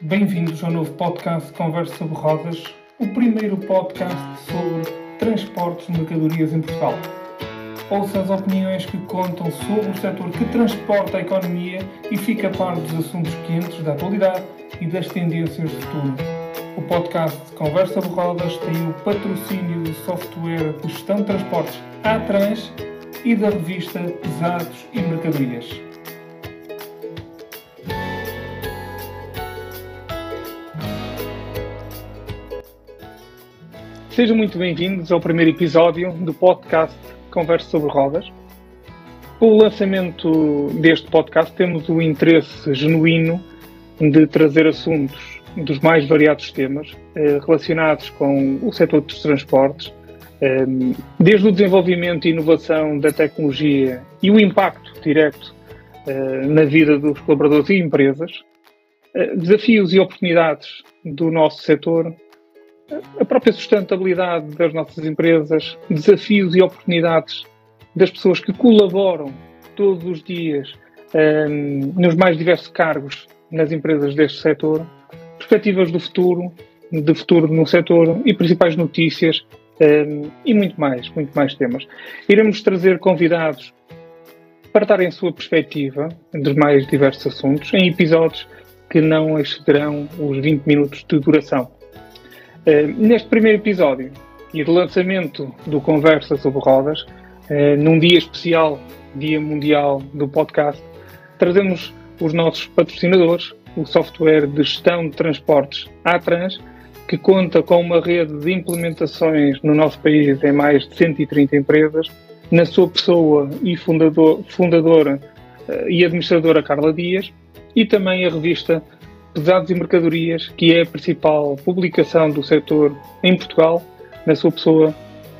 Bem-vindos ao novo podcast Conversa sobre Rodas, o primeiro podcast sobre transportes de mercadorias em Portugal. Ouça as opiniões que contam sobre o setor que transporta a economia e fica a par dos assuntos quentes da atualidade e das tendências de futuro. O podcast Conversa sobre Rodas tem o patrocínio do software de gestão de transportes Atrans e da revista Pesados e Mercadorias. Sejam muito bem-vindos ao primeiro episódio do podcast Conversa sobre Rodas. Com o lançamento deste podcast, temos o interesse genuíno de trazer assuntos dos mais variados temas eh, relacionados com o setor dos transportes, eh, desde o desenvolvimento e inovação da tecnologia e o impacto direto eh, na vida dos colaboradores e empresas, eh, desafios e oportunidades do nosso setor a própria sustentabilidade das nossas empresas, desafios e oportunidades das pessoas que colaboram todos os dias um, nos mais diversos cargos nas empresas deste setor, perspectivas do futuro, de futuro no setor e principais notícias um, e muito mais, muito mais temas. Iremos trazer convidados para darem sua perspectiva dos mais diversos assuntos em episódios que não excederão os 20 minutos de duração. Eh, neste primeiro episódio e relançamento do Conversa sobre Rodas, uh, num dia especial, Dia Mundial do Podcast, trazemos os nossos patrocinadores, o software de gestão de transportes Atrans, que conta com uma rede de implementações no nosso país em mais de 130 empresas, na sua pessoa e fundador, fundadora uh, e administradora Carla Dias, e também a revista Pesados e Mercadorias, que é a principal publicação do setor em Portugal, na sua pessoa,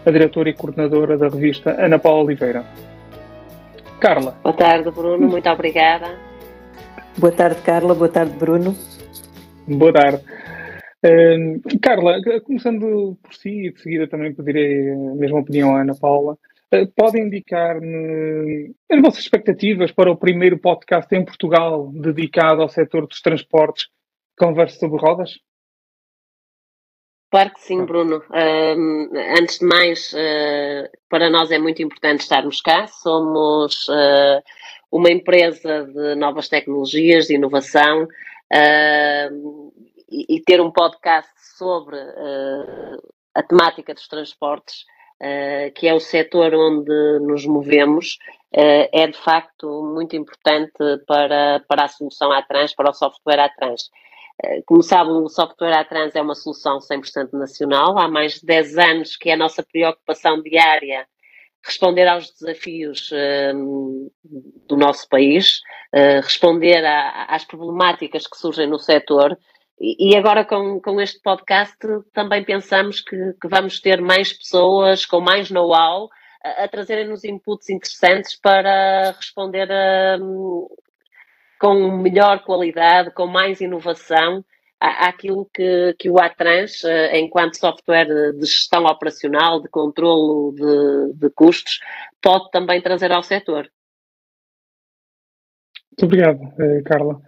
a diretora e coordenadora da revista Ana Paula Oliveira. Carla. Boa tarde, Bruno, muito obrigada. Boa tarde, Carla. Boa tarde, Bruno. Boa tarde. Uh, Carla, começando por si e de seguida também pedirei a mesma opinião à Ana Paula. Uh, podem indicar-me as vossas expectativas para o primeiro podcast em Portugal dedicado ao setor dos transportes Conversa sobre Rodas? Claro que sim, Bruno. Uh, antes de mais, uh, para nós é muito importante estarmos cá. Somos uh, uma empresa de novas tecnologias, de inovação, e, e, ter um podcast sobre a temática dos transportes uh, que é o setor onde nos movemos, uh, é de facto muito importante para, para a solução trans, para o software Atrans. Uh, como sabem, o software Atrans é uma solução 100% nacional. Há mais de 10 anos que é a nossa preocupação diária responder aos desafios uh, do nosso país, uh, responder a, às problemáticas que surgem no setor e agora com, com este podcast também pensamos que, que vamos ter mais pessoas com mais know-how a, a trazerem-nos inputs interessantes para responder a, com melhor qualidade, com mais inovação àquilo que, que o Atrans, eh, enquanto software de gestão operacional, de controlo de, de custos, pode também trazer ao setor. Muito obrigado, eh, Carla.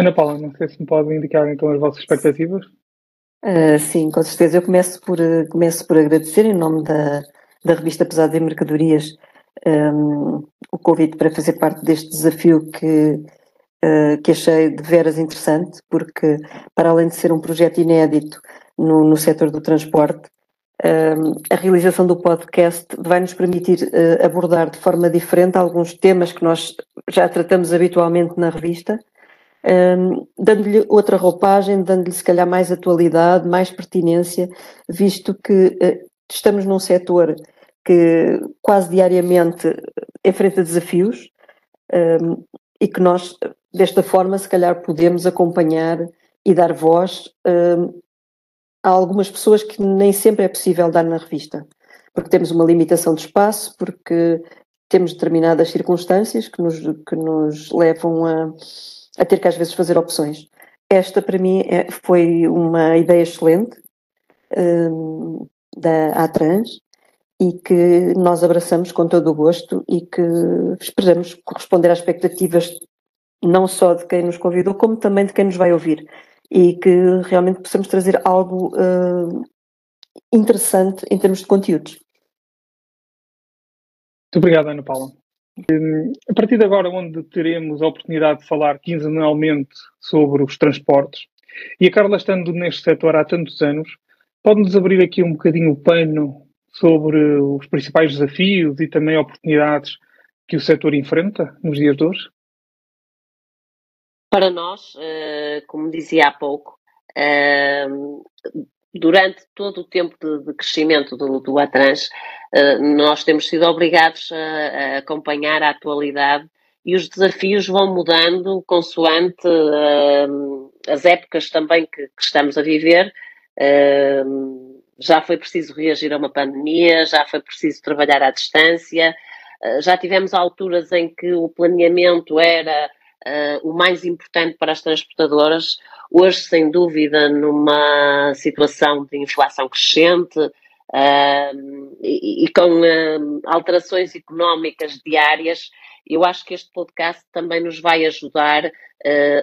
Ana Paula, não sei se me pode indicar então as vossas expectativas. Uh, sim, com certeza. Eu começo por, começo por agradecer em nome da, da revista Pesadas e Mercadorias um, o convite para fazer parte deste desafio que, uh, que achei de veras interessante, porque para além de ser um projeto inédito no, no setor do transporte, um, a realização do podcast vai nos permitir uh, abordar de forma diferente alguns temas que nós já tratamos habitualmente na revista um, dando-lhe outra roupagem, dando-lhe se calhar mais atualidade, mais pertinência, visto que uh, estamos num setor que quase diariamente enfrenta desafios um, e que nós, desta forma, se calhar podemos acompanhar e dar voz um, a algumas pessoas que nem sempre é possível dar na revista, porque temos uma limitação de espaço, porque temos determinadas circunstâncias que nos, que nos levam a a ter que às vezes fazer opções. Esta, para mim, é, foi uma ideia excelente um, da Atrans e que nós abraçamos com todo o gosto e que esperamos corresponder às expectativas não só de quem nos convidou, como também de quem nos vai ouvir. e que realmente possamos trazer algo uh, interessante em termos de conteúdos. Muito obrigado, Ana Paula. A partir de agora, onde teremos a oportunidade de falar quinzenalmente sobre os transportes, e a Carla estando neste setor há tantos anos, pode-nos abrir aqui um bocadinho o pano sobre os principais desafios e também oportunidades que o setor enfrenta nos dias de hoje? Para nós, eh, como dizia há pouco, eh, durante todo o tempo de, crescimento do, do Atrans, eh, nós temos sido obrigados a, acompanhar a atualidade e os desafios vão mudando consoante as épocas também que, que estamos a viver. já foi preciso reagir a uma pandemia, já foi preciso trabalhar à distância, já tivemos alturas em que o planeamento era uh, o mais importante para as transportadoras. Hoje, sem dúvida, numa situação de inflação crescente uh, e, e, com uh, alterações económicas diárias, eu acho que este podcast também nos vai ajudar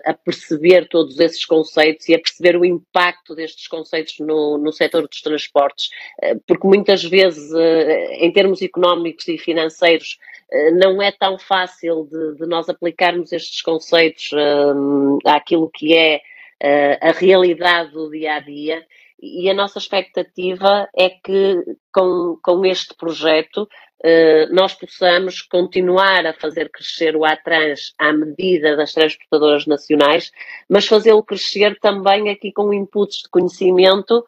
a perceber todos esses conceitos e a perceber o impacto destes conceitos no, no setor dos transportes, porque muitas vezes, em termos económicos e financeiros, não é tão fácil de, de nós aplicarmos estes conceitos um, àquilo que é uh, a realidade do dia a dia. E a nossa expectativa é que com, com este projeto nós possamos continuar a fazer crescer o Atrans à medida das transportadoras nacionais, mas fazê-lo crescer também aqui com inputs de conhecimento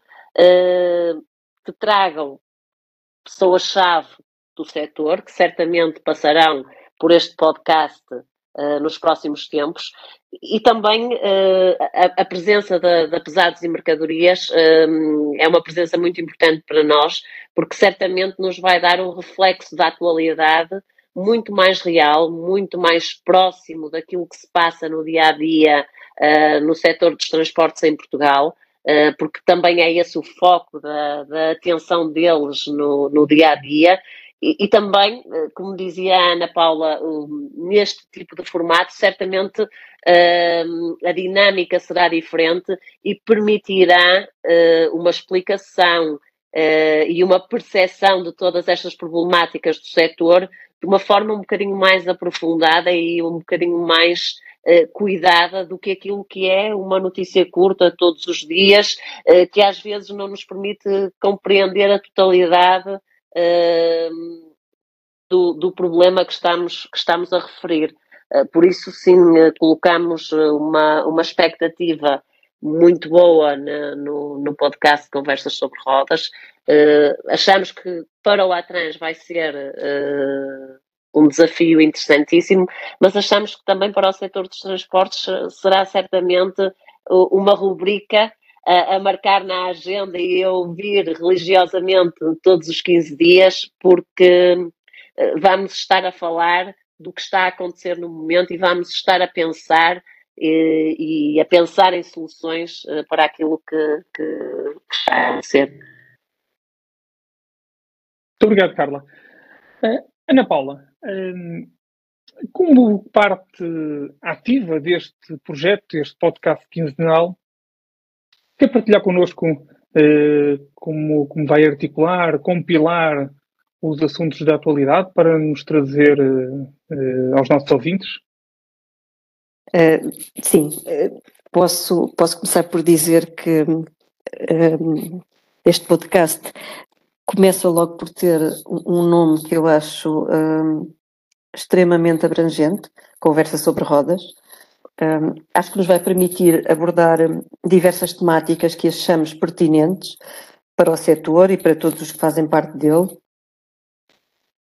que tragam pessoas-chave do setor, que certamente passarão por este podcast uh, nos próximos tempos, e também uh, a, a, presença da, da Pesados e Mercadorias um, é uma presença muito importante para nós, porque certamente nos vai dar um reflexo da atualidade muito mais real, muito mais próximo daquilo que se passa no dia a dia no setor dos transportes em Portugal. Uh, porque também é esse o foco da, da atenção deles no, no dia a dia, e, também, eh, como dizia a Ana Paula, neste tipo de formato, certamente uh, a dinâmica será diferente e permitirá uh, uma explicação uh, e uma percepção de todas estas problemáticas do setor de uma forma um bocadinho mais aprofundada e um bocadinho mais cuidada do que aquilo que é uma notícia curta todos os dias, que às vezes não nos permite compreender a totalidade do, do, problema que estamos, que estamos a referir. Uh, por isso, sim, uh, colocamos uma, uma expectativa muito boa no, no podcast Conversas sobre Rodas. Uh, achamos que para o Atrans vai ser um desafio interessantíssimo, mas achamos que também para o setor dos transportes será certamente uma rubrica a, a, marcar na agenda e a ouvir religiosamente todos os 15 dias, porque eh, vamos estar a falar do que está a acontecer no momento e vamos estar a pensar e, e a pensar em soluções eh, para aquilo que, que, está a acontecer. Muito obrigado, Carla. Ana Paula, como parte ativa deste projeto, deste podcast quinzenal, Quer partilhar connosco eh, como, como vai articular, compilar os assuntos da atualidade para nos trazer eh, aos nossos ouvintes? Uh, sim, posso, posso começar por dizer que este podcast começa logo por ter um nome que eu acho extremamente abrangente, Conversa sobre Rodas, um, acho que nos vai permitir abordar diversas temáticas que achamos pertinentes para o setor e para todos os que fazem parte dele.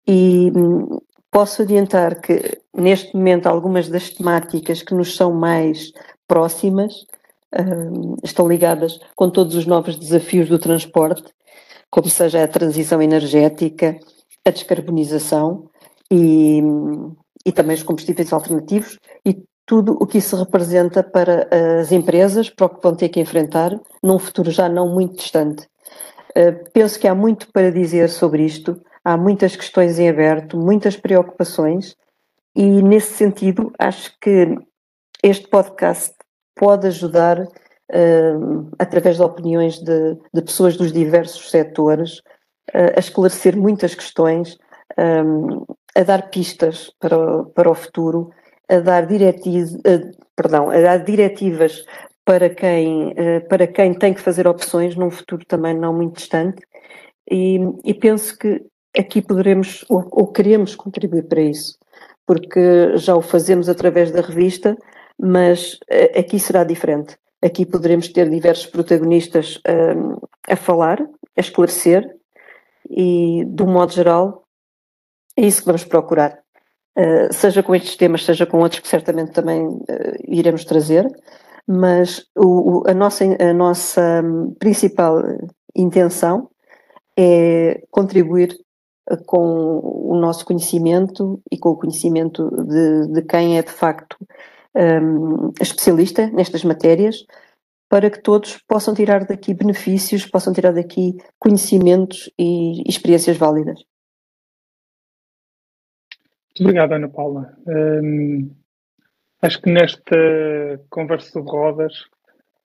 E hum, posso adiantar que, neste momento, algumas das temáticas que nos são mais próximas um, estão ligadas com todos os novos desafios do transporte, como seja a transição energética, a descarbonização e, hum, e também os combustíveis alternativos e tudo o que isso representa para as empresas, para o que vão ter que enfrentar num futuro já não muito distante. Uh, penso que há muito para dizer sobre isto, há muitas questões em aberto, muitas preocupações, e nesse sentido acho que este podcast pode ajudar uh, através de opiniões de, de, pessoas dos diversos setores, uh, a esclarecer muitas questões, a dar pistas para o, para o futuro, a dar, diretiv, uh, perdão, a dar diretivas para quem, para quem tem que fazer opções num futuro também não muito distante. E, e penso que aqui poderemos ou, ou queremos contribuir para isso, porque já o fazemos através da revista, mas aqui será diferente. Aqui poderemos ter diversos protagonistas um, a falar, a esclarecer e, de um modo geral, é isso que vamos procurar. Uh, seja com estes temas, seja com outros que certamente também uh, iremos trazer, mas o, o, a nossa, a nossa hum, principal intenção é contribuir uh, com o nosso conhecimento e com o conhecimento de, de quem é de facto um, especialista nestas matérias, para que todos possam tirar daqui benefícios, possam tirar daqui conhecimentos e experiências válidas. Muito obrigado, Ana Paula. Um, acho que nesta conversa sobre rodas,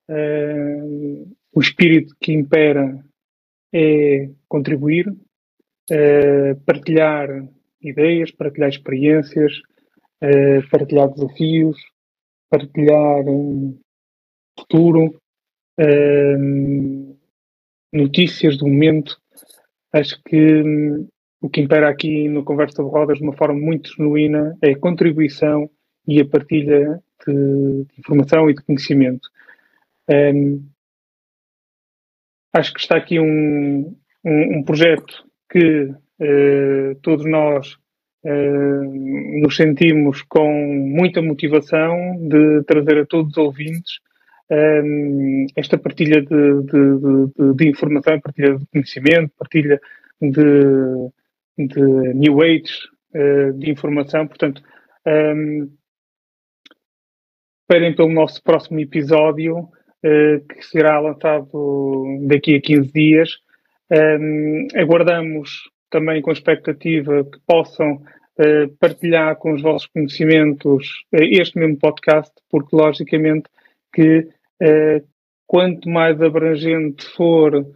um, o espírito que impera é contribuir, uh, partilhar ideias, partilhar experiências, uh, partilhar desafios, partilhar um, futuro, um, notícias do momento. Acho que um, o que impera aqui no Conversa de Rodas de uma forma muito genuína é a contribuição e a partilha de, informação e de conhecimento. Um, acho que está aqui um, um, um projeto que uh, todos nós Uh, nos sentimos com muita motivação de trazer a todos os ouvintes um, esta partilha de, de, de, de, informação, partilha de conhecimento, partilha de, new age uh, de informação. Portanto, um, esperem pelo nosso próximo episódio, uh, que será lançado daqui a 15 dias. Um, aguardamos também com expectativa que possam uh, partilhar com os vossos conhecimentos este mesmo podcast, porque logicamente que quanto mais abrangente for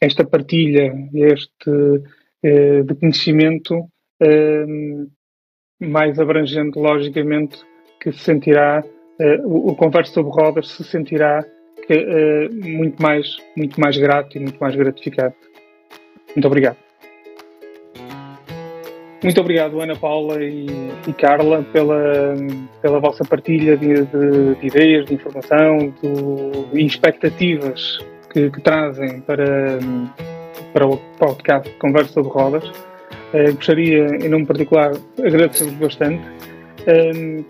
esta partilha, este de conhecimento, mais abrangente, logicamente, que se sentirá, o, o Converso sobre Rodas se sentirá que, muito, mais, muito mais grato e muito mais gratificado. Muito obrigado. Muito obrigado, Ana Paula e, e Carla, pela, pela vossa partilha de, de, de ideias, de informação e expectativas que, que, trazem para, para o podcast Conversa sobre Rodas. Uh, gostaria, em nome particular, agradecer-vos bastante. Uh,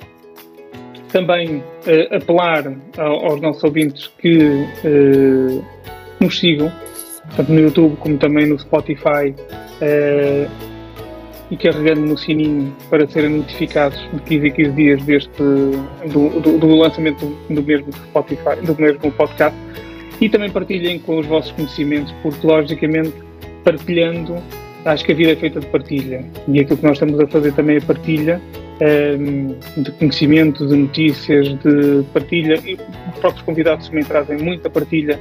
também uh, apelar ao, aos nossos ouvintes que nos sigam tanto no YouTube como também no Spotify, e carregando no sininho para serem notificados de 15 a 15 dias deste, do, do, do lançamento do, do, mesmo Spotify, do mesmo podcast. E também partilhem com os vossos conhecimentos, porque logicamente partilhando, acho que a vida é feita de partilha. E aquilo que nós estamos a fazer também é partilha um, eh, de conhecimento, de notícias, de partilha. E os próprios convidados também trazem muita partilha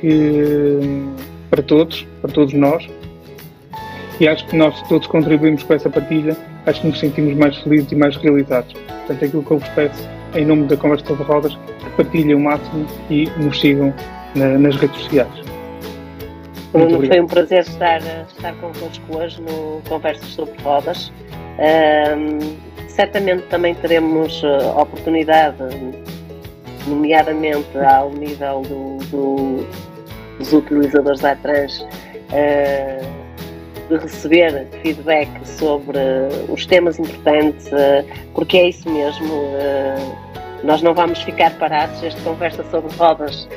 que para todos, para todos nós. E acho que nós todos contribuímos com essa partilha, acho que nos sentimos mais felizes e mais realizados. Portanto, é aquilo que eu vos peço, em nome da Conversa sobre Rodas, que partilhem o máximo e nos sigam na, nas redes sociais. Bruno, foi um prazer estar, estar convosco hoje no Conversas sobre Rodas. Um, certamente também teremos uh, oportunidade, nomeadamente ao nível do, do dos utilizadores da trans uh, de receber feedback sobre os temas importantes, uh, porque é isso mesmo. Uh, nós não vamos ficar parados, esta conversa sobre rodas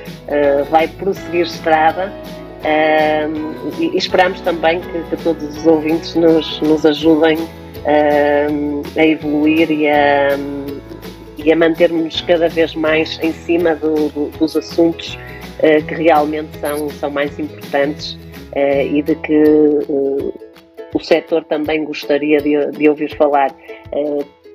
vai prosseguir estrada e, e esperamos também que, que, todos os ouvintes nos, nos ajudem a evoluir e a, e a mantermos cada vez mais em cima do, do, dos assuntos que realmente são, são mais importantes e de que o setor também gostaria de, de ouvir falar.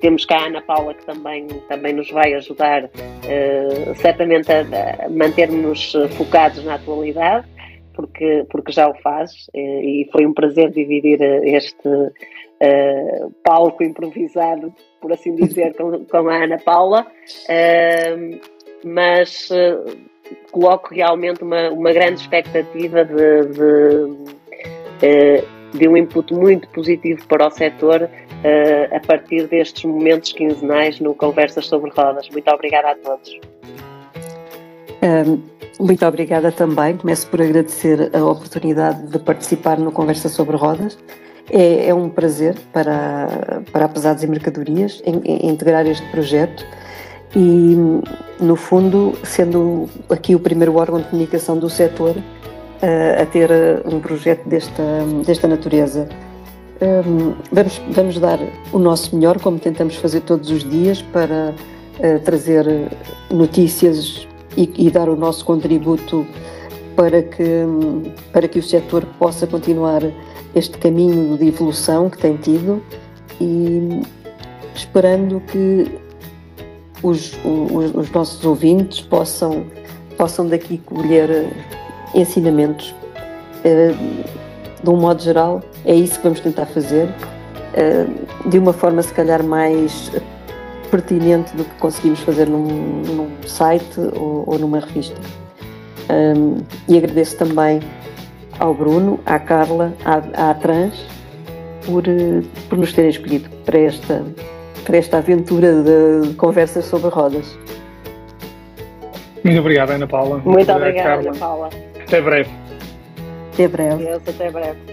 Temos cá a Ana Paula que também, também nos vai ajudar uh, certamente a, a manter-nos focados na atualidade, porque, porque já o faz uh, e foi um prazer dividir este uh, palco improvisado, por assim dizer, com, com a Ana Paula, mas coloco realmente uma, uma grande expectativa de, de, de um input muito positivo para o setor uh, a partir destes momentos quinzenais no Conversas sobre Rodas. Muito obrigada a todos. Um, muito obrigada também. Começo por agradecer a oportunidade de participar no Conversa sobre Rodas. É, é um prazer para, para Pesados e Mercadorias em, em integrar este projeto e, no fundo, sendo aqui o primeiro órgão de comunicação do setor a ter um projeto desta, desta natureza. Um, vamos, vamos dar o nosso melhor, como tentamos fazer todos os dias, para uh, trazer notícias e, e, dar o nosso contributo para que, para que o setor possa continuar este caminho de evolução que tem tido e esperando que os, os, os nossos ouvintes possam, possam daqui colher ensinamentos. Uh, de um modo geral, é isso que vamos tentar fazer, uh, de uma forma se calhar mais pertinente do que conseguimos fazer num, num site ou, ou, numa revista. E agradeço também ao Bruno, à Carla, à, à Trans, por, por nos terem escolhido para esta, para esta aventura de conversas sobre rodas. Muito obrigado, Ana Paula. Muito obrigada, Ana Paula. Até breve. Até breve. Até breve.